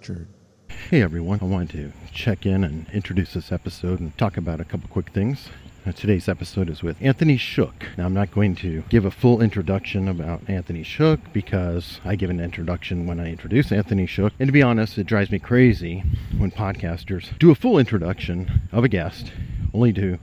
Unstructured. Hey everyone, I wanted to check in and introduce this episode and talk about a couple quick things. Uh, today's episode is with Anthony Shook. Now, I'm not going to give a full introduction about Anthony Shook because I give an introduction when I introduce Anthony Shook. And to be honest, it drives me crazy when podcasters do a full introduction of a guest only to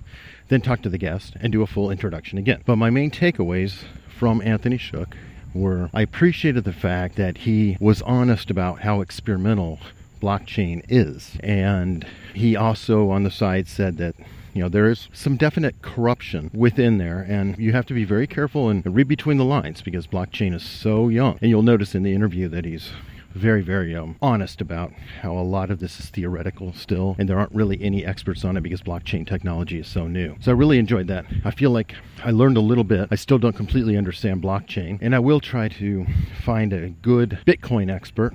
then talk to the guest and do a full introduction again. But my main takeaways from Anthony Shook were I appreciated the fact that he was honest about how experimental blockchain is. And he also on the side said that you know there is some definite corruption within there and you have to be very careful and read between the lines because blockchain is so young and you'll notice in the interview that he's very, very um, honest about how a lot of this is theoretical still, and there aren't really any experts on it because blockchain technology is so new. So I really enjoyed that. I feel like I learned a little bit. I still don't completely understand blockchain, and I will try to find a good Bitcoin expert.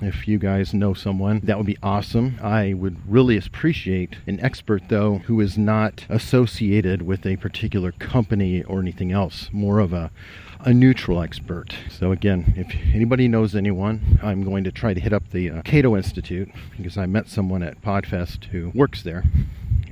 If you guys know someone, that would be awesome. I would really appreciate an expert, though, who is not associated with a particular company or anything else, more of a a neutral expert. So, again, if anybody knows anyone, I'm going to try to hit up the uh, Cato Institute because I met someone at PodFest who works there.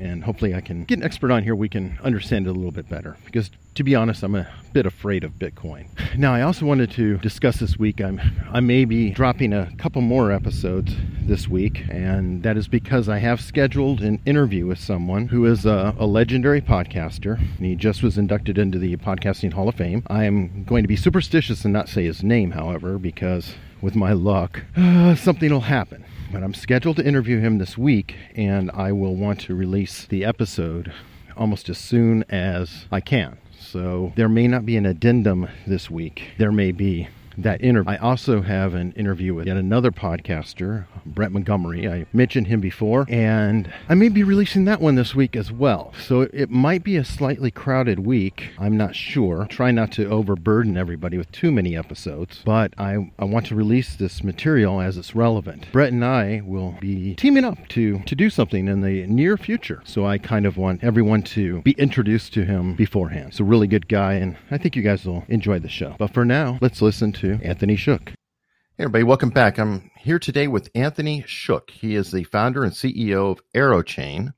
And hopefully, I can get an expert on here we can understand it a little bit better. Because to be honest, I'm a bit afraid of Bitcoin. Now, I also wanted to discuss this week. I'm I may be dropping a couple more episodes this week, and that is because I have scheduled an interview with someone who is a, a legendary podcaster. He just was inducted into the Podcasting Hall of Fame. I am going to be superstitious and not say his name, however, because with my luck, uh, something will happen. But I'm scheduled to interview him this week, and I will want to release the episode almost as soon as I can. So there may not be an addendum this week. There may be that interview. I also have an interview with yet another podcaster, Brett Montgomery. I mentioned him before, and I may be releasing that one this week as well. So it might be a slightly crowded week. I'm not sure. Try not to overburden everybody with too many episodes, but I, I want to release this material as it's relevant. Brett and I will be teaming up to, to do something in the near future. So I kind of want everyone to be introduced to him beforehand. He's a really good guy, and I think you guys will enjoy the show. But for now, let's listen to Anthony Shook. Hey everybody, welcome back. I'm here today with Anthony Shook. He is the founder and CEO of Aerochain.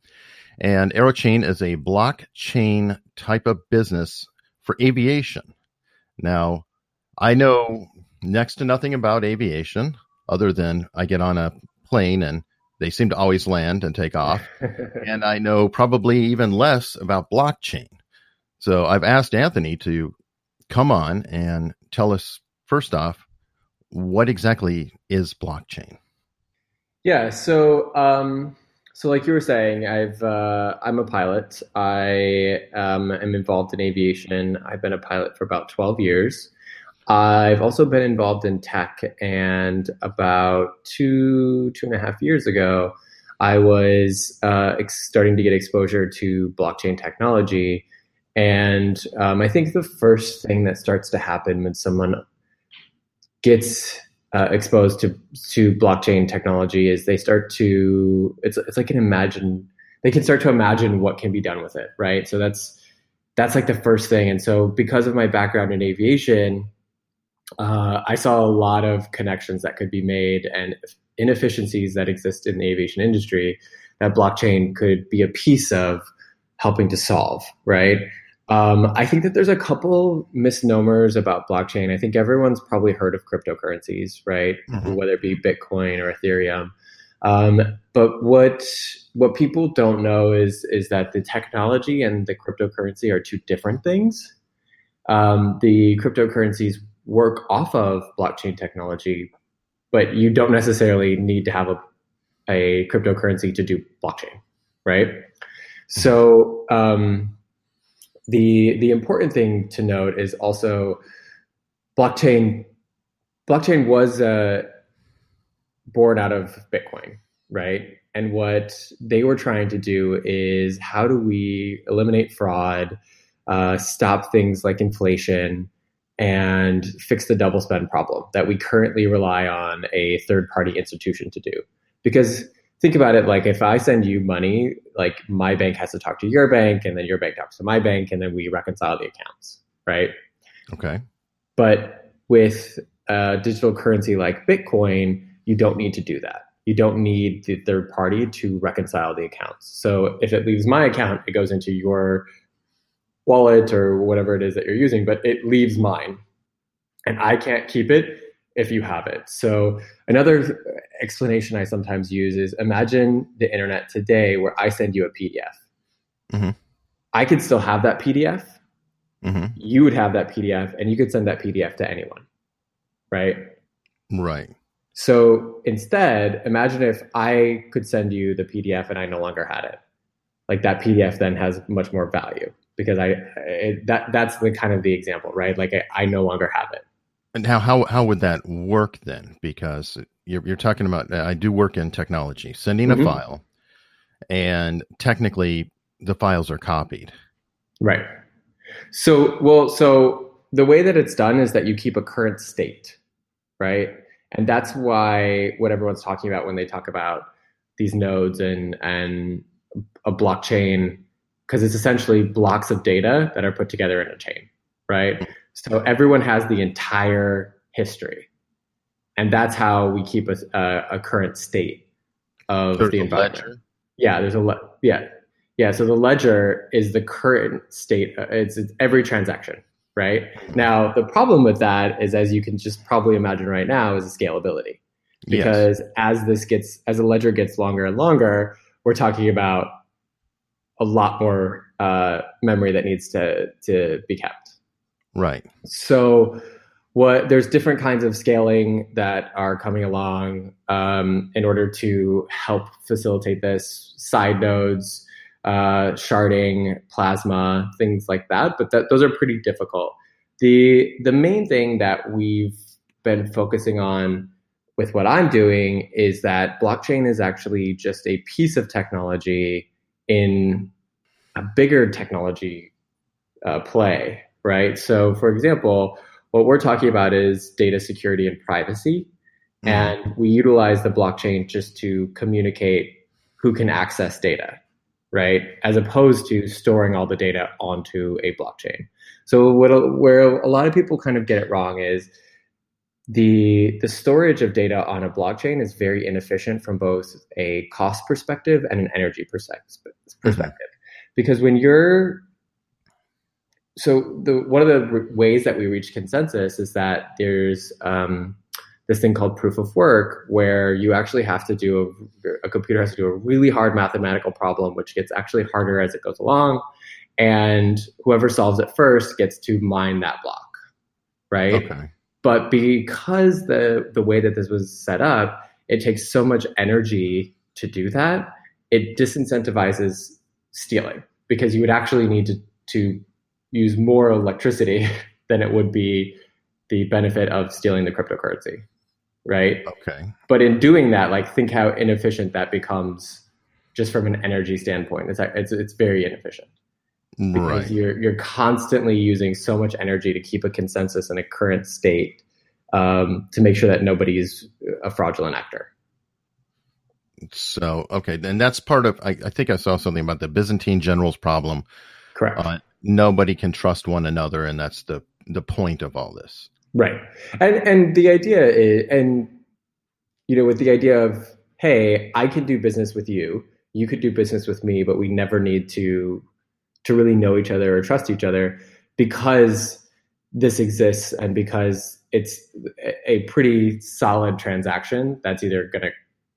And Aerochain is a blockchain type of business for aviation. Now, I know next to nothing about aviation other than I get on a plane and they seem to always land and take off. and I know probably even less about blockchain. So I've asked Anthony to come on and tell us first off, what exactly is blockchain? Yeah, so um, so like you were saying, I've uh, I'm a pilot. I um, am involved in aviation. I've been a pilot for about twelve years. I've also been involved in tech, and about two two and a half years ago, I was uh, ex- starting to get exposure to blockchain technology. And um, I think the first thing that starts to happen when someone gets uh, exposed to to blockchain technology is they start to it's it's like an imagine they can start to imagine what can be done with it, right? So that's that's like the first thing. And so because of my background in aviation, uh, I saw a lot of connections that could be made and inefficiencies that exist in the aviation industry that blockchain could be a piece of helping to solve, right? Um, I think that there's a couple misnomers about blockchain. I think everyone's probably heard of cryptocurrencies, right? Mm-hmm. Whether it be Bitcoin or Ethereum. Um, but what what people don't know is is that the technology and the cryptocurrency are two different things. Um, the cryptocurrencies work off of blockchain technology, but you don't necessarily need to have a a cryptocurrency to do blockchain, right? So um, the the important thing to note is also blockchain blockchain was uh, born out of bitcoin right? And what they were trying to do is how do we eliminate fraud uh, stop things like inflation and fix the double spend problem that we currently rely on a third party institution to do? Because think about it like if I send you money, like my bank has to talk to your bank and then your bank talks to my bank and then we reconcile the accounts, right? Okay. But with a digital currency like Bitcoin, you don't need to do that. You don't need the third party to reconcile the accounts. So if it leaves my account, it goes into your wallet or whatever it is that you're using, but it leaves mine. And I can't keep it if you have it. So another explanation I sometimes use is imagine the internet today where I send you a PDF. Mhm. I could still have that PDF. hmm You would have that PDF and you could send that PDF to anyone. Right? Right. So instead, imagine if I could send you the PDF and I no longer had it. Like that PDF then has much more value because I it, that that's the kind of the example, right? Like I, I no longer have it. And how how how would that work then? Because you're you're talking about I do work in technology, sending Mhm. a file, and technically the files are copied. Right. So, well, so the way that it's done is that you keep a current state, right? And that's why what everyone's talking about when they talk about these nodes and and a blockchain, because it's essentially blocks of data that are put together in a chain, right? So everyone has the entire history, and that's how we keep a, a, a current state of There's the environment. ledger. Yeah, there's a le- yeah, yeah. So the ledger is the current state. uh, It's, it's every transaction, right? Now the problem with that is, as you can just probably imagine right now, is the scalability. Yes. Because as this gets, as the ledger gets longer and longer, we're talking about a lot more uh, memory that needs to to be kept. Right. So what there's different kinds of scaling that are coming along um, in order to help facilitate this side nodes uh, sharding plasma things like that but that, those are pretty difficult the the main thing that we've been focusing on with what i'm doing is that blockchain is actually just a piece of technology in a bigger technology uh, play right so for example what we're talking about is data security and privacy. Mhm. And we utilize the blockchain just to communicate who can access data, right? As opposed to storing all the data onto a blockchain. So what where a lot of people kind of get it wrong is the the storage of data on a blockchain is very inefficient from both a cost perspective and an energy perspective perspective. Because when you're so the one of the r- ways that we reach consensus is that there's um, this thing called proof of work where you actually have to do a, a computer has to do a really hard mathematical problem which gets actually harder as it goes along and whoever solves it first gets to mine that block right Okay. but because the the way that this was set up it takes so much energy to do that it disincentivizes stealing because you would actually need to to use more electricity than it would be the benefit of stealing the cryptocurrency right Okay. but in doing that like think how inefficient that becomes just from an energy standpoint it's it's, it's very inefficient because Right. you're you're constantly using so much energy to keep a consensus in a current state um, to make sure that nobody's a fraudulent actor. So okay, and that's part of. I, I think I saw something about the Byzantine generals problem. Correct. Uh, nobody can trust one another, and that's the the point of all this. Right. And and the idea is and you know with the idea of hey, I can do business with you, you could do business with me, but we never need to to really know each other or trust each other because this exists and because it's a pretty solid transaction that's either going to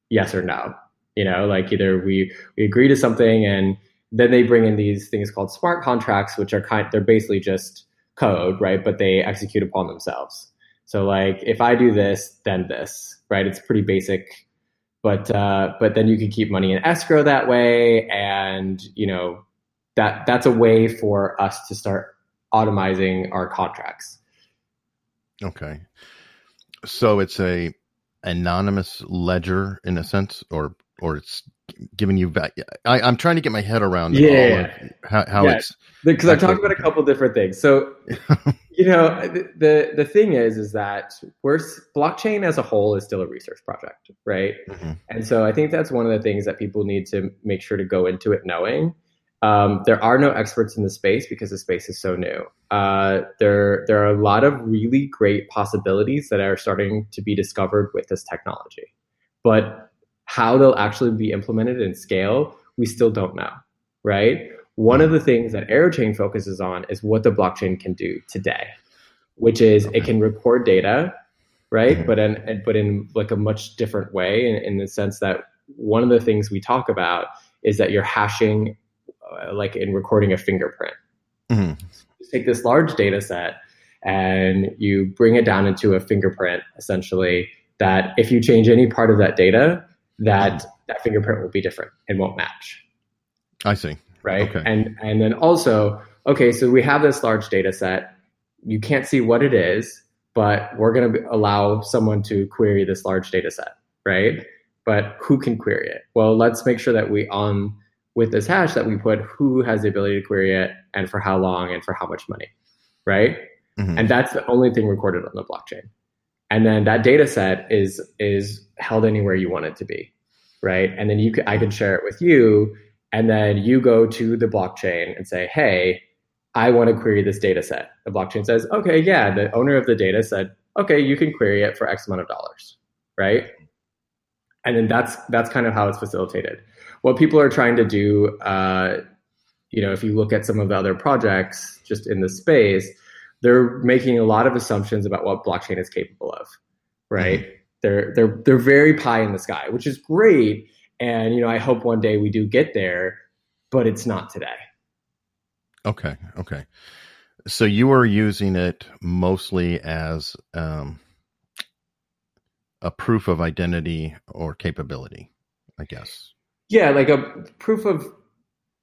yes or no. You know, like either we we agree to something and then they bring in these things called smart contracts which are kind they're basically just code, right? But they execute upon themselves. So like if I do this, then this, right? It's pretty basic, but uh, but then you can keep money in escrow that way, and you know that that's a way for us to start automizing our contracts. Okay, so it's a anonymous ledger in a sense, or or it's giving you back. I, I'm trying to get my head around Yeah. how, how Yeah. it's because I talked about a couple different things. So, you know, the, the the thing is, is that we're blockchain as a whole is still a research project, right? Mhm. And so I think that's one of the things that people need to make sure to go into it knowing. Um, there are no experts in the space because the space is so new. Uh, there, there are a lot of really great possibilities that are starting to be discovered with this technology, but how they'll actually be implemented and scale, we still don't know. Right? One of the things that Aerochain focuses on is what the blockchain can do today, which is okay. it can record data, right? Mm-hmm. But in but in like a much different way, in, in the sense that one of the things we talk about is that you're hashing uh, like in recording a fingerprint. Mm-hmm. take this large data set and you bring it down into a fingerprint essentially that if you change any part of that data that that fingerprint will be different and won't match i see right okay. and and then also okay so we have this large data set you can't see what it is but we're going to allow someone to query this large data set right but who can query it well let's make sure that we on with this hash that we put who has the ability to query it and for how long and for how much money, right? Mm-hmm. And that's the only thing recorded on the blockchain. And then that data set is is held anywhere you want it to be, right? And then you I can share it with you, and then you go to the blockchain and say, "Hey, I want to query this data set." The blockchain says, "Okay, yeah." The owner of the data said, "Okay, you can query it for X amount of dollars," right? And then that's that's kind of how it's facilitated what people are trying to do, uh, you know, if you look at some of the other projects just in the space, they're making a lot of assumptions about what blockchain is capable of, right? Mm-hmm. They're they're they're very pie in the sky, which is great, and you know, I hope one day we do get there, but it's not today. Okay, okay. So you are using it mostly as um, a proof of identity or capability, I guess. Yeah, like a proof of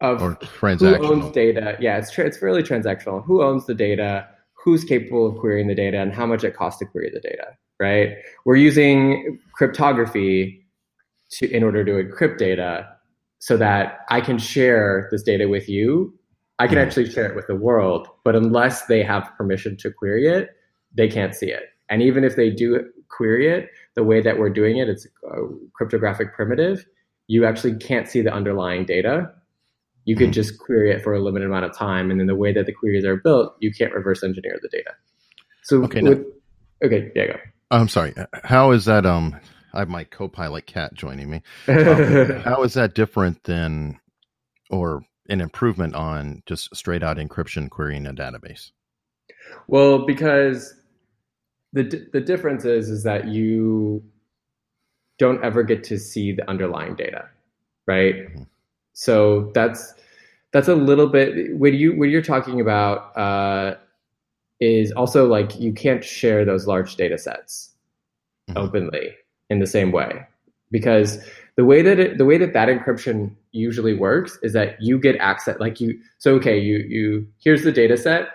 of or who owns data. Yeah, it's tra- it's really transactional. Who owns the data? Who's capable of querying the data, and how much it costs to query the data? Right. We're using cryptography to in order to encrypt data, so that I can share this data with you. I can mm. actually share it with the world, but unless they have permission to query it, they can't see it. And even if they do query it, the way that we're doing it, it's a cryptographic primitive you actually can't see the underlying data. You could mm-hmm. just query it for a limited amount of time, and then the way that the queries are built, you can't reverse engineer the data. So okay, with, okay, yeah, go. I'm sorry. How is that? Um, I have my co-pilot cat joining me. Um, how is that different than, or an improvement on just straight out encryption querying a database? Well, because the the difference is is that you don't ever get to see the underlying data, right? Mm-hmm. So that's that's a little bit when you when you're talking about uh, is also like you can't share those large data sets mm-hmm. openly in the same way because the way that it, the way that that encryption usually works is that you get access like you so okay you you here's the data set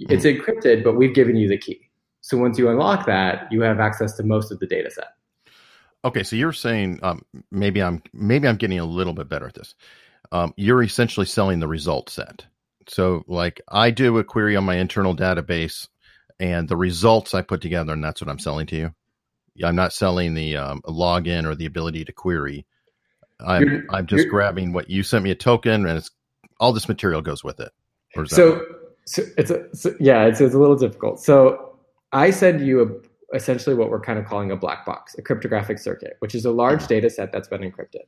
mm-hmm. it's encrypted but we've given you the key so once you unlock that you have access to most of the data set Okay, so you're saying um, maybe I'm maybe I'm getting a little bit better at this. Um, you're essentially selling the result set. So, like, I do a query on my internal database, and the results I put together, and that's what I'm selling to you. I'm not selling the um, login or the ability to query. I'm you're, I'm just grabbing what you sent me a token, and it's all this material goes with it. So, so it's a so, yeah, it's, it's a little difficult. So I send you a essentially what we're kind of calling a black box, a cryptographic circuit, which is a large uh-huh. data set that's been encrypted.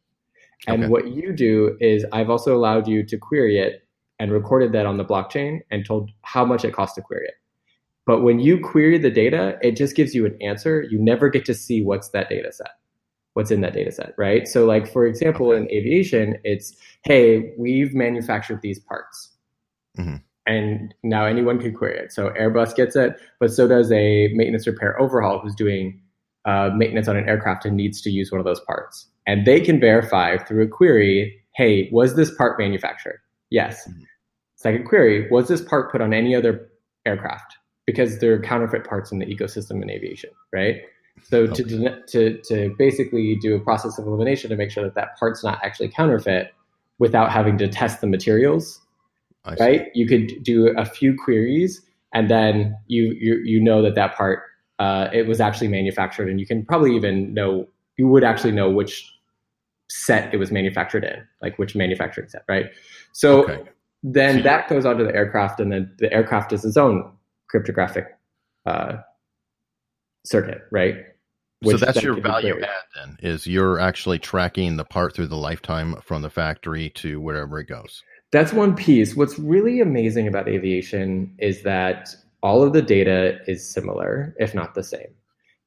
And okay. what you do is I've also allowed you to query it and recorded that on the blockchain and told how much it costs to query it. But when you query the data, it just gives you an answer. You never get to see what's that data set, what's in that data set, right? So, like for example, okay. in aviation, it's hey, we've manufactured these parts. Mm-hmm and now anyone can query it. So Airbus gets it, but so does a maintenance repair overhaul who's doing uh, maintenance on an aircraft and needs to use one of those parts. And they can verify through a query, hey, was this part manufactured? Yes. Mm-hmm. Second query, was this part put on any other aircraft? Because there are counterfeit parts in the ecosystem in aviation, right? So okay. to, to, to basically do a process of elimination to make sure that that part's not actually counterfeit without having to test the materials right? You could do a few queries, and then you you you know that that part uh, it was actually manufactured, and you can probably even know you would actually know which set it was manufactured in, like which manufacturing set, right? So Okay. then So- that goes onto the aircraft, and then the aircraft is its own cryptographic uh, circuit, right? So Which that's your value add then is you're actually tracking the part through the lifetime from the factory to wherever it goes. That's one piece. What's really amazing about aviation is that all of the data is similar, if not the same,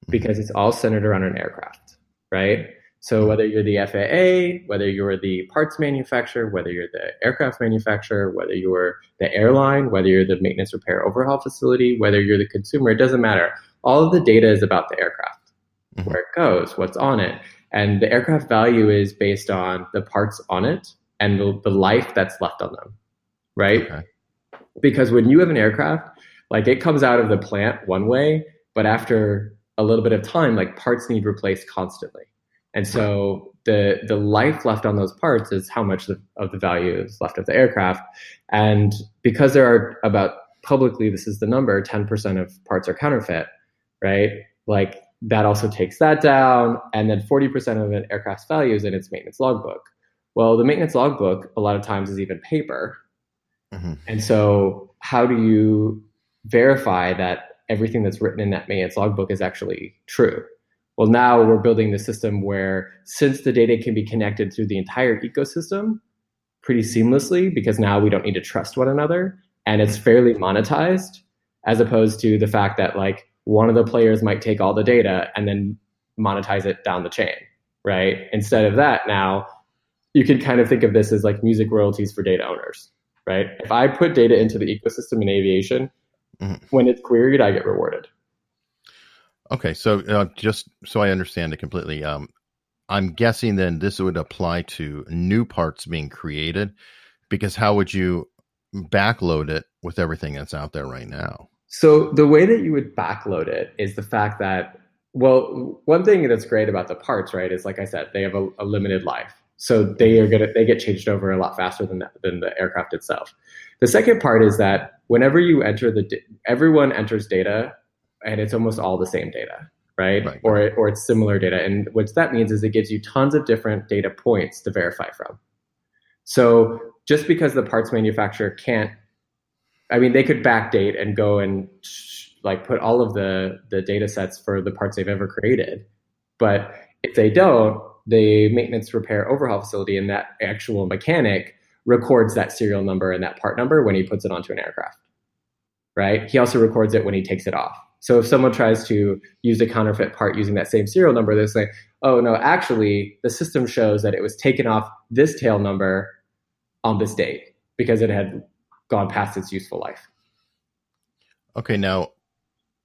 because it's all centered around an aircraft, right? So whether you're the FAA, whether you're the parts manufacturer, whether you're the aircraft manufacturer, whether you're the airline, whether you're the maintenance repair overhaul facility, whether you're the consumer, it doesn't matter. All of the data is about the aircraft, Mhm. where it goes, what's on it. And the aircraft value is based on the parts on it and the, the life that's left on them, right? Okay. Because when you have an aircraft, like it comes out of the plant one way, but after a little bit of time, like parts need replaced constantly. And so the the life left on those parts is how much of the value is left of the aircraft. And because there are about publicly, this is the number, 10% of parts are counterfeit, right? Like that also takes that down. And then 40% of an aircraft's value is in its maintenance logbook. Well, the maintenance logbook a lot of times is even paper. Mhm. And so how do you verify that everything that's written in that maintenance logbook is actually true? Well, now we're building the system where since the data can be connected through the entire ecosystem pretty seamlessly, because now we don't need to trust one another and it's fairly monetized, as opposed to the fact that like one of the players might take all the data and then monetize it down the chain, right? Instead of that, now you can kind of think of this as like music royalties for data owners, right? If I put data into the ecosystem in aviation, Mhm. when it's queried, I get rewarded. Okay, so uh, just so I understand it completely, um, I'm guessing then this would apply to new parts being created, because how would you backload it with everything that's out there right now? So the way that you would backload it is the fact that, well, one thing that's great about the parts, right, is like I said, they have a, a limited life. So they are gonna they get changed over a lot faster than the, than the aircraft itself. The second part is that whenever you enter the, everyone enters data, and it's almost all the same data, right? Right. Or or it's similar data, and what that means is it gives you tons of different data points to verify from. So just because the parts manufacturer can't I mean, they could backdate and go and like put all of the the data sets for the parts they've ever created, but if they don't, the maintenance repair overhaul facility and that actual mechanic records that serial number and that part number when he puts it onto an aircraft. Right? He also records it when he takes it off. So if someone tries to use a counterfeit part using that same serial number, they say, "Oh no, actually, the system shows that it was taken off this tail number on this date because it had gone past its useful life." Okay, now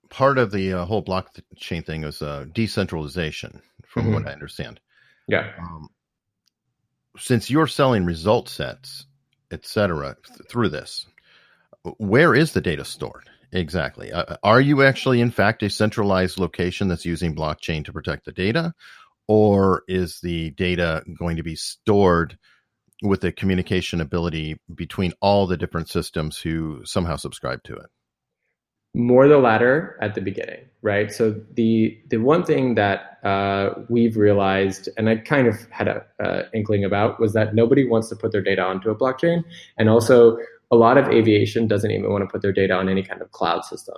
part of the uh, whole blockchain thing is uh, decentralization, from Mhm. what I understand. Yeah. Um, since you're selling result sets, etc., th- through this, where is the data stored exactly? Uh, are you actually, in fact, a centralized location that's using blockchain to protect the data? Or is the data going to be stored with the communication ability between all the different systems who somehow subscribe to it? more the latter at the beginning right so the the one thing that uh, we've realized and i kind of had a uh, inkling about was that nobody wants to put their data onto a blockchain and also a lot of aviation doesn't even want to put their data on any kind of cloud system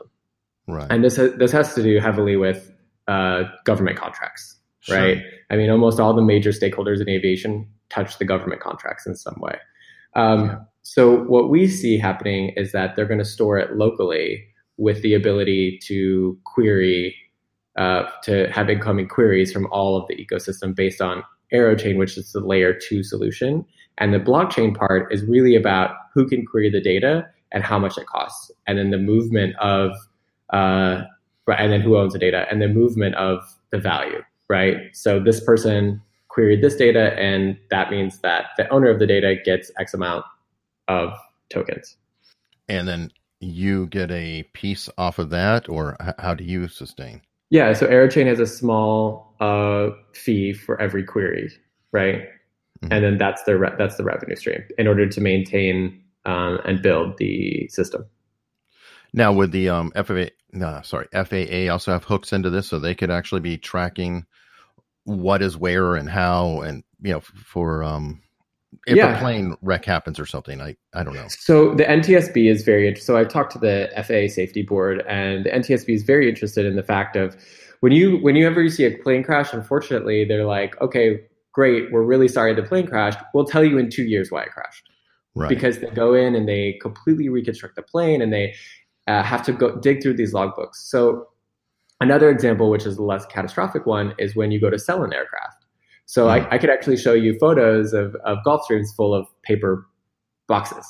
Right. and this ha- this has to do heavily with uh, government contracts Sure. right i mean almost all the major stakeholders in aviation touch the government contracts in some way um, Yeah. so what we see happening is that they're going to store it locally with the ability to query, uh, to have incoming queries from all of the ecosystem based on AeroChain, which is the layer two solution. And the blockchain part is really about who can query the data and how much it costs, and then the movement of, uh, and then who owns the data, and the movement of the value, right? So this person queried this data, and that means that the owner of the data gets X amount of tokens. and then you get a piece off of that, or how do you sustain? Yeah, so AeroChain has a small uh, fee for every query, right? Mhm. And then that's the re- that's the revenue stream in order to maintain um, and build the system. Now, would the um, FAA, no, sorry, FAA also have hooks into this, so they could actually be tracking what is where and how, and you know, for um, if Yeah. a plane wreck happens or something. I I don't know. So the NTSB is very interested. So I've talked to the FAA safety board, and the NTSB is very interested in the fact of when you whenever you see a plane crash, unfortunately, they're like, okay, great, we're really sorry the plane crashed. We'll tell you in two years why it crashed Right. because they go in and they completely reconstruct the plane and they uh, have to go dig through these logbooks. So another example, which is a less catastrophic one, is when you go to sell an aircraft. So I, mm-hmm. I could actually show you photos of, of Gulfstreams full of paper boxes,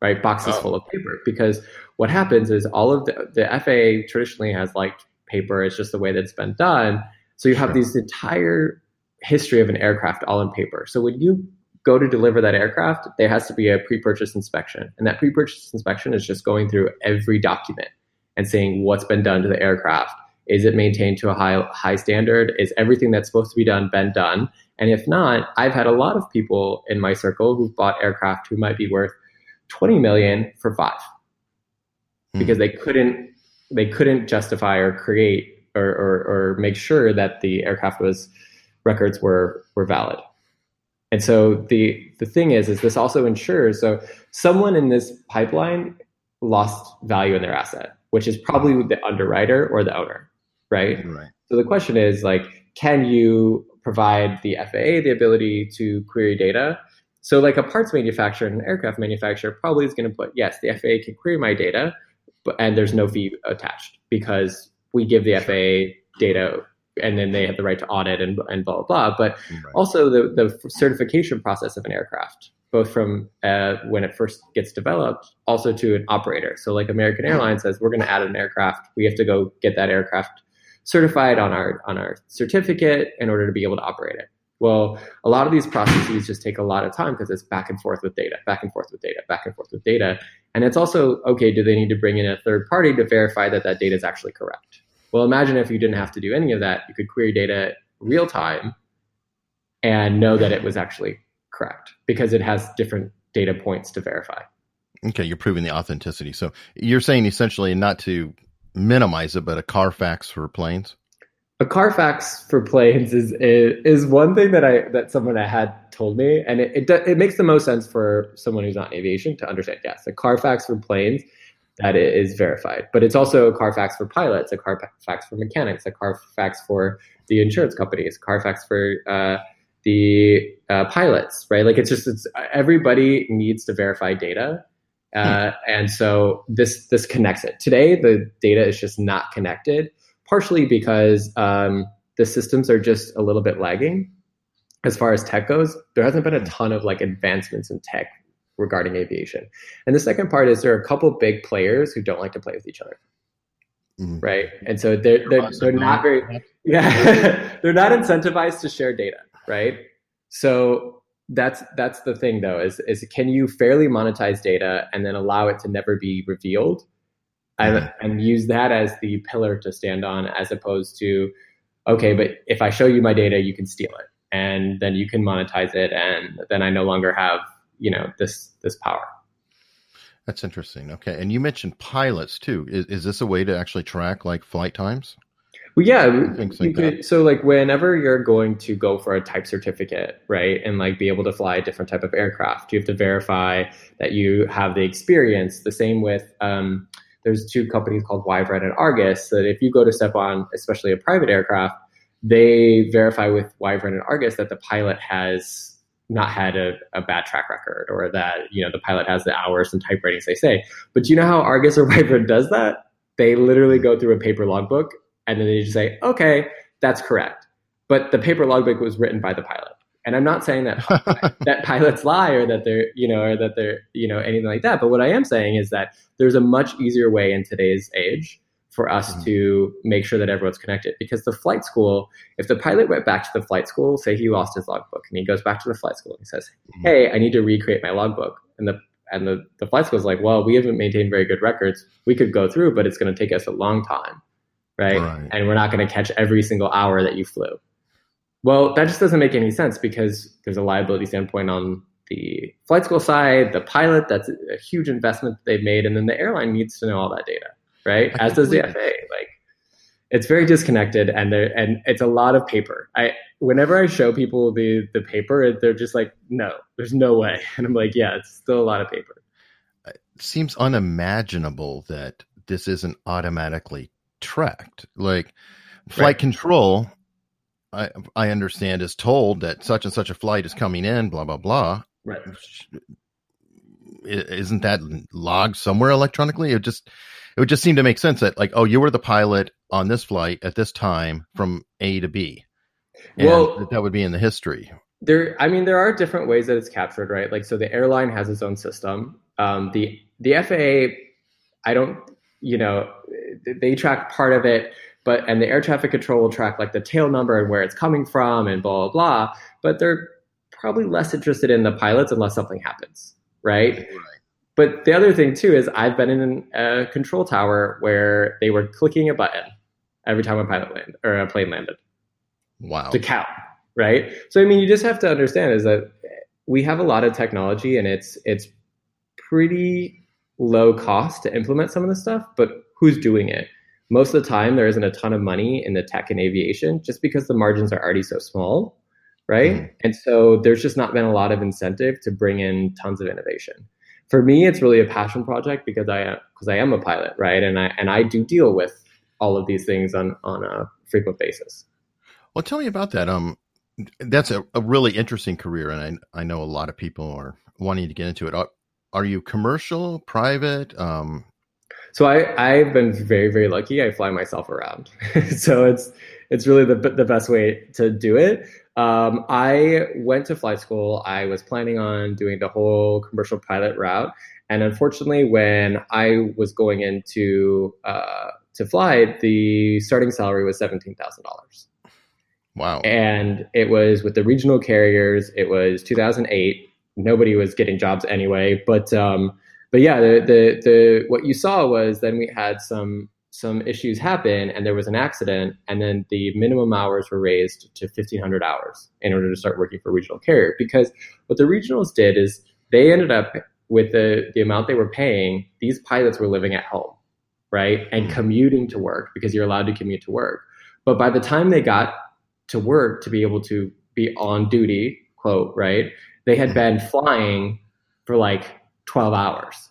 right? Boxes Oh. full of paper. Because what happens is all of the, the FAA traditionally has liked paper. It's just the way that it's been done. So you have Sure. these entire history of an aircraft all in paper. So when you go to deliver that aircraft, there has to be a pre-purchase inspection. And that pre-purchase inspection is just going through every document and saying what's been done to the aircraft. Is it maintained to a high high standard? Is everything that's supposed to be done been done? And if not, I've had a lot of people in my circle who've bought aircraft who might be worth 20 million for 5 Hmm. because they couldn't they couldn't justify or create or, or, or make sure that the aircraft was records were were valid. And so the the thing is is this also ensures so someone in this pipeline lost value in their asset, which is probably the underwriter or the owner, right? Right. So the question is like, can you provide the FAA the ability to query data? So like a parts manufacturer and an aircraft manufacturer probably is going to put, yes, the FAA can query my data, but and there's no fee attached because we give the FAA data and then they have the right to audit and, and blah, blah, blah. But Right. also the, the certification process of an aircraft, both from uh, when it first gets developed, also to an operator. So, like American Airlines says, we're going to add an aircraft. We have to go get that aircraft certified on our on our certificate in order to be able to operate it. Well, a lot of these processes just take a lot of time because it's back and forth with data, back and forth with data, back and forth with data. And it's also okay, do they need to bring in a third party to verify that that data is actually correct? Well, imagine if you didn't have to do any of that, you could query data real time and know that it was actually correct because it has different data points to verify. Okay, you're proving the authenticity. So you're saying essentially not to minimize it, but a Carfax for planes. A Carfax for planes is, is one thing that I that someone had told me, and it it, it makes the most sense for someone who's not in aviation to understand. Yes, a Carfax for planes that is verified, but it's also a Carfax for pilots, a Carfax for mechanics, a Carfax for the insurance companies, Carfax for uh, the uh, pilots, right? Like it's just it's everybody needs to verify data. Uh, and so this this connects it. Today, the data is just not connected partially because um, the systems are just a little bit lagging as far as tech goes. There hasn't been a ton of like advancements in tech regarding aviation. And the second part is there are a couple big players who don't like to play with each other, Mhm. right? And so they're they're, they're not very yeah they're not incentivized to share data, right? So that's that's the thing though is is can you fairly monetize data and then allow it to never be revealed and, and use that as the pillar to stand on as opposed to okay but if i show you my data you can steal it and then you can monetize it and then i no longer have you know this this power That's interesting. Okay, and you mentioned pilots too. Is, is this a way to actually track like flight times? Well, yeah, Things you like could, so like whenever you're going to go for a type certificate, right, and like be able to fly a different type of aircraft, you have to verify that you have the experience. The same with um, there's two companies called Wyvern and Argus that if you go to step on, especially a private aircraft, they verify with Wyvern and Argus that the pilot has not had a, a bad track record or that you know the pilot has the hours and type ratings they say. But do you know how Argus or Wyvern does that? They literally go through a paper logbook and then they just say, okay, that's correct. But the paper logbook was written by the pilot. And I'm not saying that that pilots lie or that they're, you know, or that they're, you know, anything like that. But what I am saying is that there's a much easier way in today's age for us Mhm. to make sure that everyone's connected. Because the flight school, if the pilot went back to the flight school, say he lost his logbook and he goes back to the flight school and he says, Mhm. Hey, I need to recreate my logbook. And the and the, the flight school is like, well, we haven't maintained very good records. We could go through, but it's going to take us a long time. Right? Right. And we're not going to catch every single hour that you flew. Well, that just doesn't make any sense because there's a liability standpoint on the flight school side, the pilot, that's a huge investment that they've made, and then the airline needs to know all that data, right? I As does the FAA. Like, it's very disconnected and there and it's a lot of paper. I whenever I show people the the paper, they're just like, no, there's no way. And I'm like, yeah, it's still a lot of paper. It seems unimaginable that this isn't automatically tracked. Like flight right. control, I I understand is told that such and such a flight is coming in, blah blah blah. Right. Isn't that logged somewhere electronically? It just it would just seem to make sense that like, oh, you were the pilot on this flight at this time from A to B. And well, that would be in the history. There, I mean, there are different ways that it's captured, right? Like, so the airline has its own system. Um, the the FAA, I don't, you know, they track part of it, but and the air traffic control will track like the tail number and where it's coming from and blah blah blah. But they're probably less interested in the pilots unless something happens, right? right. But the other thing too is I've been in a control tower where they were clicking a button every time a pilot landed or a plane landed. Wow. To count, right? So I mean, you just have to understand is that we have a lot of technology and it's it's pretty low cost to implement some of this stuff, but who's doing it? Most of the time, there isn't a ton of money in the tech and aviation just because the margins are already so small, right? Mm. And so there's just not been a lot of incentive to bring in tons of innovation. For me, it's really a passion project because I because I am a pilot, right? And I and I do deal with all of these things on on a frequent basis. Well, tell me about that. Um, that's a, a really interesting career, and I I know a lot of people are wanting to get into it. Are, are you commercial, private? Um, so I I've been very very lucky. I fly myself around, so it's it's really the the best way to do it. Um, I went to flight school. I was planning on doing the whole commercial pilot route, and unfortunately, when I was going into uh, to fly, the starting salary was seventeen thousand dollars. Wow! And it was with the regional carriers. It was 2008. Nobody was getting jobs anyway. But um, but yeah, the, the the what you saw was then we had some some issues happen and there was an accident and then the minimum hours were raised to 1500 hours in order to start working for a regional carrier because what the regionals did is they ended up with the the amount they were paying these pilots were living at home right? And mm-hmm. commuting to work because you're allowed to commute to work. But by the time they got to work to be able to be on duty, quote, right? They had been flying for like 12 hours,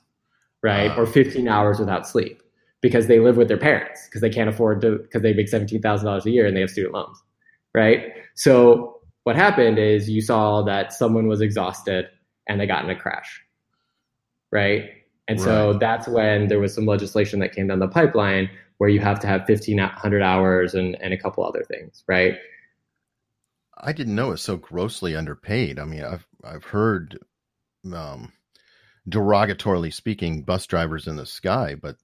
right? Or 15 hours without sleep because they live with their parents because they can't afford to, because they make $17,000 a year and they have student loans, right? So what happened is you saw that someone was exhausted and they got in a crash, right? And right. so that's when there was some legislation that came down the pipeline where you have to have 1500 hours and, and a couple other things, right? I didn't know it's so grossly underpaid. I mean, I've I've heard um, derogatorily speaking bus drivers in the sky, but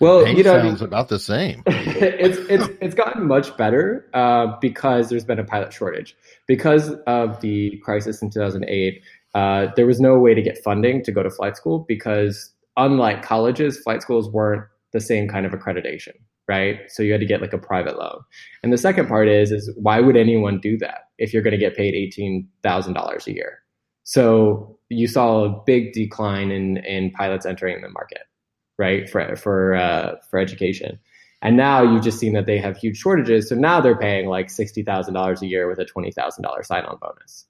well, you know, sounds I mean, about the same. it's it's it's gotten much better uh, because there's been a pilot shortage because of the crisis in 2008. Uh, there was no way to get funding to go to flight school because unlike colleges, flight schools weren't the same kind of accreditation, right? So you had to get like a private loan. And the second part is is why would anyone do that if you're going to get paid eighteen thousand dollars a year? So you saw a big decline in in pilots entering the market, right? For for uh, for education. And now you've just seen that they have huge shortages. So now they're paying like sixty thousand dollars a year with a twenty thousand dollars sign on bonus.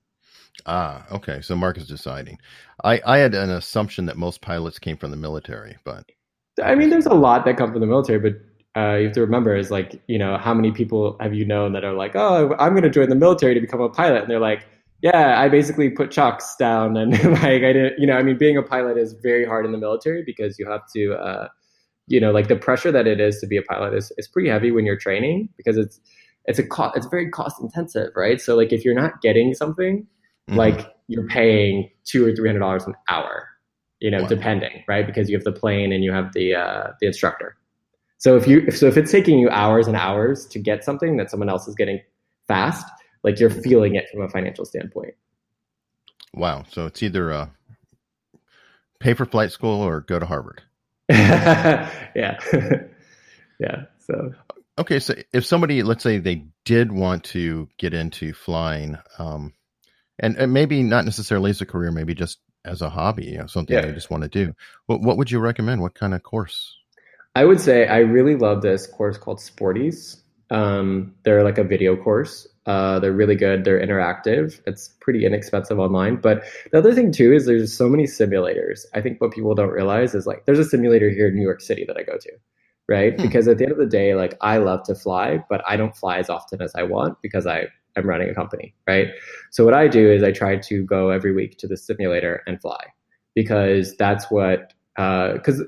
Ah, okay. So Mark is deciding. I, I had an assumption that most pilots came from the military, but I mean, there's a lot that come from the military, but uh, you have to remember is like, you know, how many people have you known that are like, oh, I'm going to join the military to become a pilot, and they're like, yeah, I basically put chocks down, and like I didn't, you know, I mean, being a pilot is very hard in the military because you have to, uh, you know, like the pressure that it is to be a pilot is is pretty heavy when you're training because it's it's a cost, it's very cost intensive, right? So like if you're not getting something mm-hmm. like you're paying two or three hundred dollars an hour, you know, wow. depending, right? Because you have the plane and you have the uh, the instructor. So if you so if it's taking you hours and hours to get something that someone else is getting fast, like you're feeling it from a financial standpoint. Wow. So it's either uh, pay for flight school or go to Harvard. yeah. yeah. So okay. So if somebody, let's say they did want to get into flying, um, and, and maybe not necessarily as a career, maybe just as a hobby, you know, something yeah. I just want to do. What, what would you recommend? What kind of course? I would say I really love this course called Sporty's. Um, they're like a video course. Uh, they're really good. They're interactive. It's pretty inexpensive online. But the other thing too is there's so many simulators. I think what people don't realize is like there's a simulator here in New York City that I go to, right? Hmm. Because at the end of the day, like I love to fly, but I don't fly as often as I want because I am running a company, right? So what I do is I try to go every week to the simulator and fly because that's what because uh,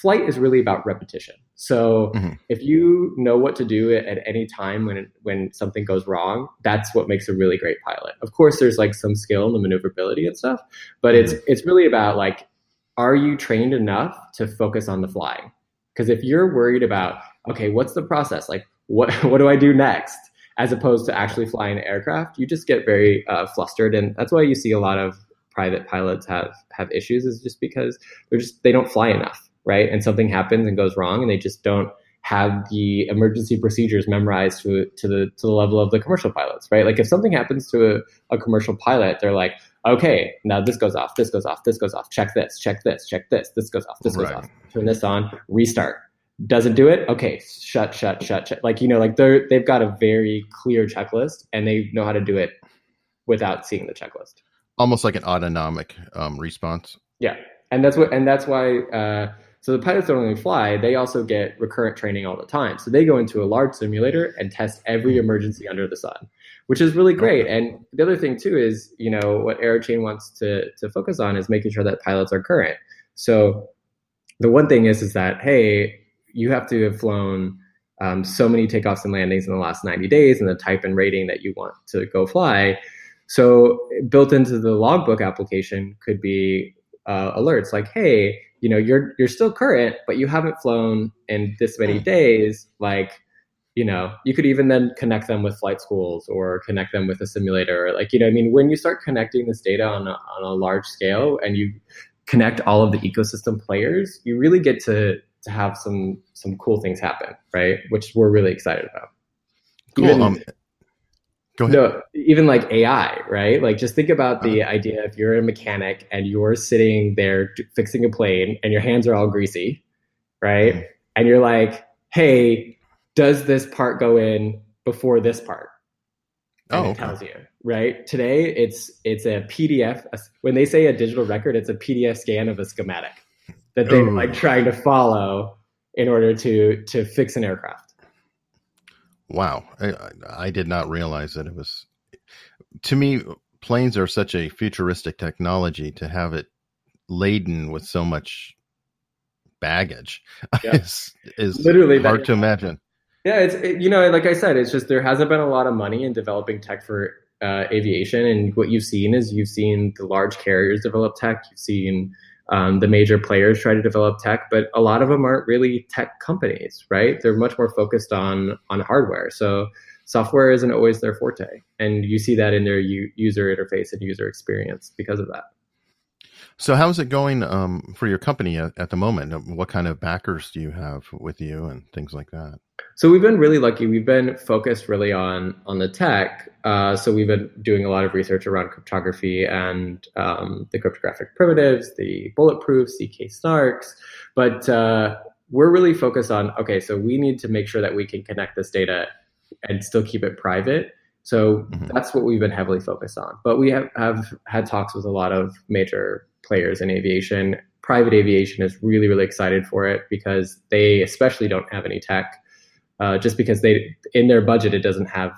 flight is really about repetition. So mm-hmm. if you know what to do at, any time when when something goes wrong, that's what makes a really great pilot. Of course, there's like some skill and the maneuverability and stuff, but mm-hmm. it's it's really about like, are you trained enough to focus on the flying? Because if you're worried about okay, what's the process? Like, what what do I do next? As opposed to actually flying an aircraft, you just get very uh, flustered, and that's why you see a lot of private pilots have have issues. Is just because they're just they don't fly enough right? And something happens and goes wrong, and they just don't have the emergency procedures memorized to, to the to the level of the commercial pilots, right? Like if something happens to a, a commercial pilot, they're like, okay, now this goes off, this goes off, this goes off, check this, check this, check this, this goes off, this goes off, turn this on, restart. Doesn't do it, okay, shut, shut, shut, shut. Like you know, like they're they've got a very clear checklist, and they know how to do it without seeing the checklist. Almost like an autonomic um, response. Yeah, and that's what, and that's why. Uh, so the pilots don't only fly, they also get recurrent training all the time. So they go into a large simulator and test every emergency under the sun, which is really great. And the other thing too is, you know, what Aerochain wants to to focus on is making sure that pilots are current. So the one thing is is that hey, you have to have flown um, so many takeoffs and landings in the last 90 days and the type and rating that you want to go fly. So built into the logbook application could be uh, alerts like, hey, you know you're you're still current but you haven't flown in this many hmm. days like you know you could even then connect them with flight schools or connect them with a simulator. Like you know i mean when you start connecting this data on a, on a large scale and you connect all of the ecosystem players you really get to to have some some cool things happen right? Which we're really excited about. Cool. Even, um, Go ahead. No, even like AI, right? Like just think about the uh, idea if you're a mechanic and you're sitting there fixing a plane and your hands are all greasy, right? Mm-hmm. And you're like, "Hey, does this part go in before this part?" And oh, it tells you, right? Today it's it's a PDF. When they say a digital record, it's a PDF scan of a schematic that they're Ooh. like trying to follow in order to to fix an aircraft. Wow, I, I did not realize that it was. To me, planes are such a futuristic technology. To have it laden with so much baggage yeah. is, is literally hard to imagine. Yeah, it's it, you know, like I said, it's just there hasn't been a lot of money in developing tech for uh, aviation, and what you've seen is you've seen the large carriers develop tech. You've seen um, the major players try to develop tech, but a lot of them aren't really tech companies, right? They're much more focused on on hardware. So software isn't always their forte, and you see that in their u- user interface and user experience because of that. So, how is it going um, for your company at, at, the moment? What kind of backers do you have with you, and things like that? So we've been really lucky. We've been focused really on on the tech. Uh, so we've been doing a lot of research around cryptography and um, the cryptographic primitives, the bulletproofs, zk-SNARKs. But uh, we're really focused on okay. So we need to make sure that we can connect this data and still keep it private. So mm-hmm. that's what we've been heavily focused on. But we have, have had talks with a lot of major players in aviation. Private aviation is really, really excited for it because they especially don't have any tech uh, just because they in their budget it doesn't have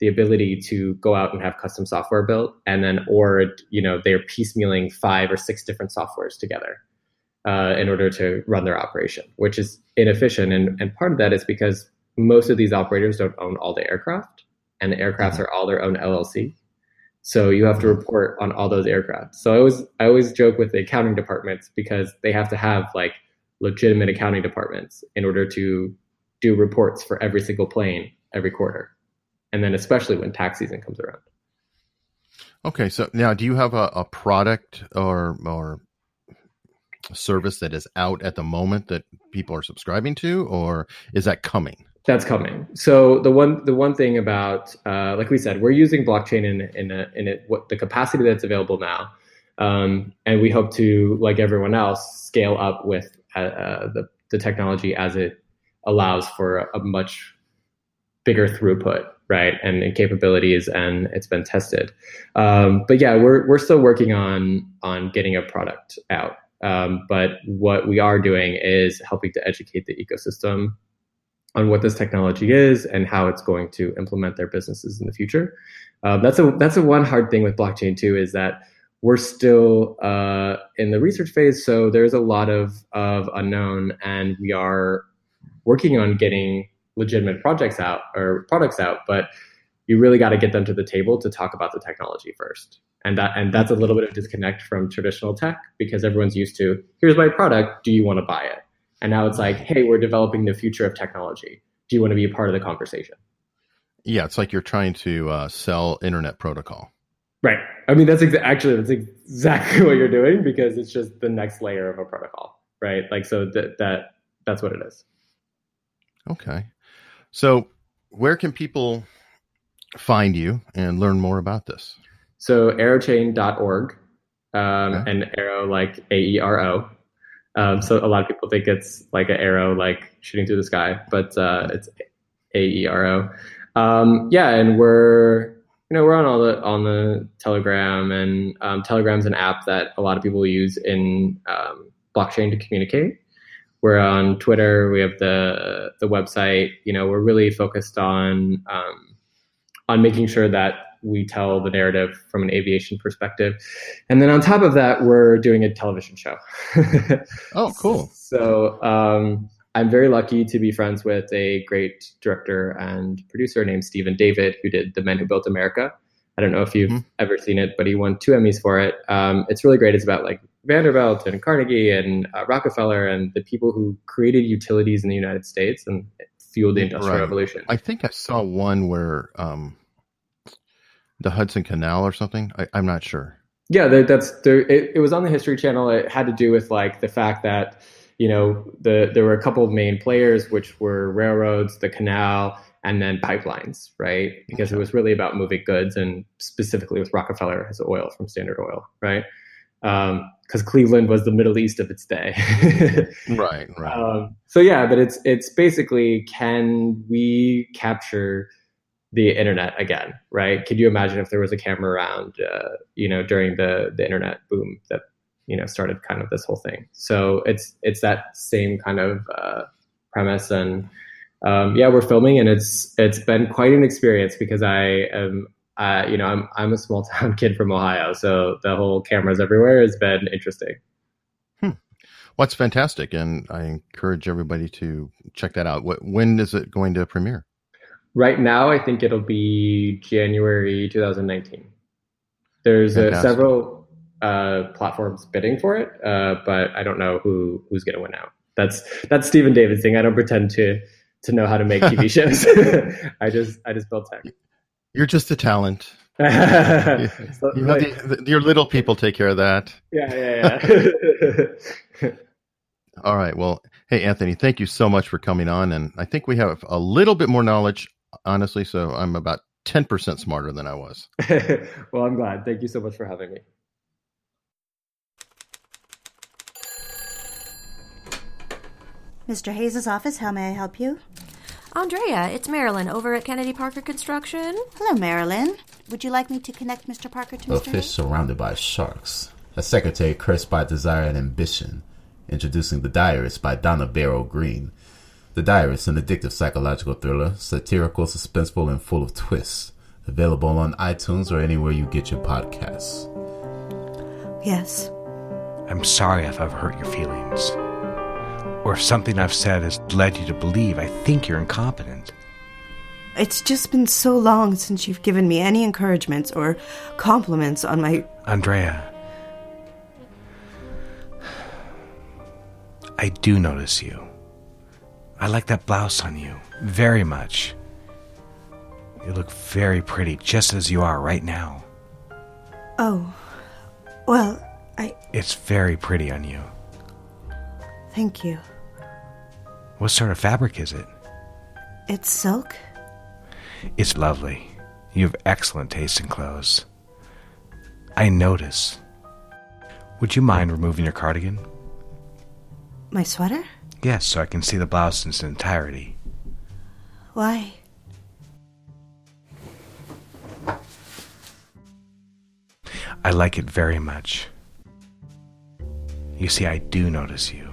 the ability to go out and have custom software built and then or you know they're piecemealing five or six different softwares together uh, in order to run their operation which is inefficient and, and part of that is because most of these operators don't own all the aircraft and the aircrafts mm-hmm. are all their own llc so you have to mm-hmm. report on all those aircraft so i always i always joke with the accounting departments because they have to have like legitimate accounting departments in order to do reports for every single plane every quarter, and then especially when tax season comes around. Okay, so now do you have a, a product or or service that is out at the moment that people are subscribing to, or is that coming? That's coming. So the one the one thing about uh, like we said, we're using blockchain in in a, in what the capacity that's available now, um, and we hope to like everyone else scale up with uh, uh the the technology as it allows for a, much bigger throughput, right, and, and capabilities, and it's been tested. Um, but yeah, we're we're still working on on getting a product out. Um, but what we are doing is helping to educate the ecosystem on what this technology is and how it's going to implement their businesses in the future. Um, that's a that's a one hard thing with blockchain too is that we're still uh, in the research phase, so there's a lot of of unknown, and we are working on getting legitimate projects out or products out, but you really got to get them to the table to talk about the technology first. And that and that's a little bit of disconnect from traditional tech because everyone's used to here's my product, do you want to buy it? And now it's like, hey, we're developing the future of technology. Do you want to be a part of the conversation? Yeah, it's like you're trying to uh, sell internet protocol. Right. I mean, that's exa- actually that's exactly what you're doing because it's just the next layer of a protocol, right? Like, so that that that's what it is. Okay. So, where can people find you and learn more about this? So, aerochain.org um, okay. and aero like A E R O. Um, so, a lot of people think it's like an arrow, like shooting through the sky, but uh, it's A E R O. Um, yeah, and we're you know we're on all the on the Telegram, and um, Telegram's an app that a lot of people use in um, blockchain to communicate. We're on Twitter. We have the the website. You know, we're really focused on um, on making sure that we tell the narrative from an aviation perspective, and then on top of that, we're doing a television show. oh, cool! So um, I'm very lucky to be friends with a great director and producer named Stephen David, who did The Men Who Built America. I don't know if you've mm-hmm. ever seen it, but he won two Emmys for it. Um, it's really great. It's about like Vanderbilt and Carnegie and uh, Rockefeller and the people who created utilities in the United States and fueled the industrial right. revolution. I think I saw one where um, the Hudson Canal or something. I, am not sure. Yeah, that's there. It, it was on the History Channel. It had to do with like the fact that you know the there were a couple of main players, which were railroads, the canal, and then pipelines, right? Because it was really about moving goods, and specifically with Rockefeller as oil from Standard Oil, right? Because um, Cleveland was the Middle East of its day, right? Right. Um, so yeah, but it's it's basically can we capture the internet again, right? Could you imagine if there was a camera around, uh, you know, during the the internet boom that you know started kind of this whole thing? So it's it's that same kind of uh, premise and um, yeah, we're filming, and it's it's been quite an experience because I am, uh, you know, I'm I'm a small town kid from Ohio, so the whole cameras everywhere has been interesting. Hmm. It's fantastic, and I encourage everybody to check that out. What, when is it going to premiere? Right now, I think it'll be January 2019. There's uh, several uh, platforms bidding for it, uh, but I don't know who who's going to win out. That's that's Stephen David's thing. I don't pretend to to know how to make TV shows. I just I just build tech. You're just a talent. so, you like, the, the, your little people take care of that. Yeah, yeah, yeah. All right. Well, hey Anthony, thank you so much for coming on, and I think we have a little bit more knowledge, honestly. So I'm about ten percent smarter than I was. well, I'm glad. Thank you so much for having me. Mr. Hayes' office, how may I help you? Andrea, it's Marilyn over at Kennedy Parker Construction. Hello, Marilyn. Would you like me to connect Mr. Parker to a Mr. fish Hayes? surrounded by sharks. A secretary cursed by desire and ambition. Introducing The Diarist by Donna Barrow Green. The Diarist, an addictive psychological thriller, satirical, suspenseful, and full of twists. Available on iTunes or anywhere you get your podcasts. Yes. I'm sorry if I've hurt your feelings or if something I've said has led you to believe I think you're incompetent. It's just been so long since you've given me any encouragements or compliments on my. Andrea. I do notice you. I like that blouse on you very much. You look very pretty just as you are right now. Oh. Well, I. It's very pretty on you. Thank you. What sort of fabric is it? It's silk. It's lovely. You have excellent taste in clothes. I notice. Would you mind removing your cardigan? My sweater? Yes, so I can see the blouse in its entirety. Why? I like it very much. You see, I do notice you.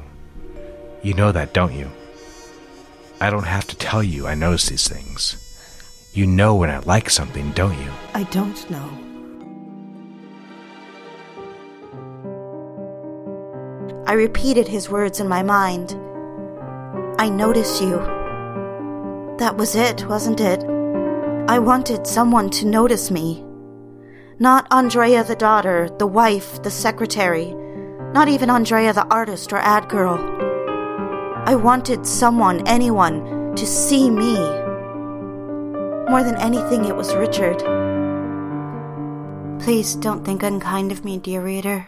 You know that, don't you? I don't have to tell you I notice these things. You know when I like something, don't you? I don't know. I repeated his words in my mind. I notice you. That was it, wasn't it? I wanted someone to notice me. Not Andrea the daughter, the wife, the secretary, not even Andrea the artist or ad girl. I wanted someone, anyone, to see me. More than anything, it was Richard. Please don't think unkind of me, dear reader.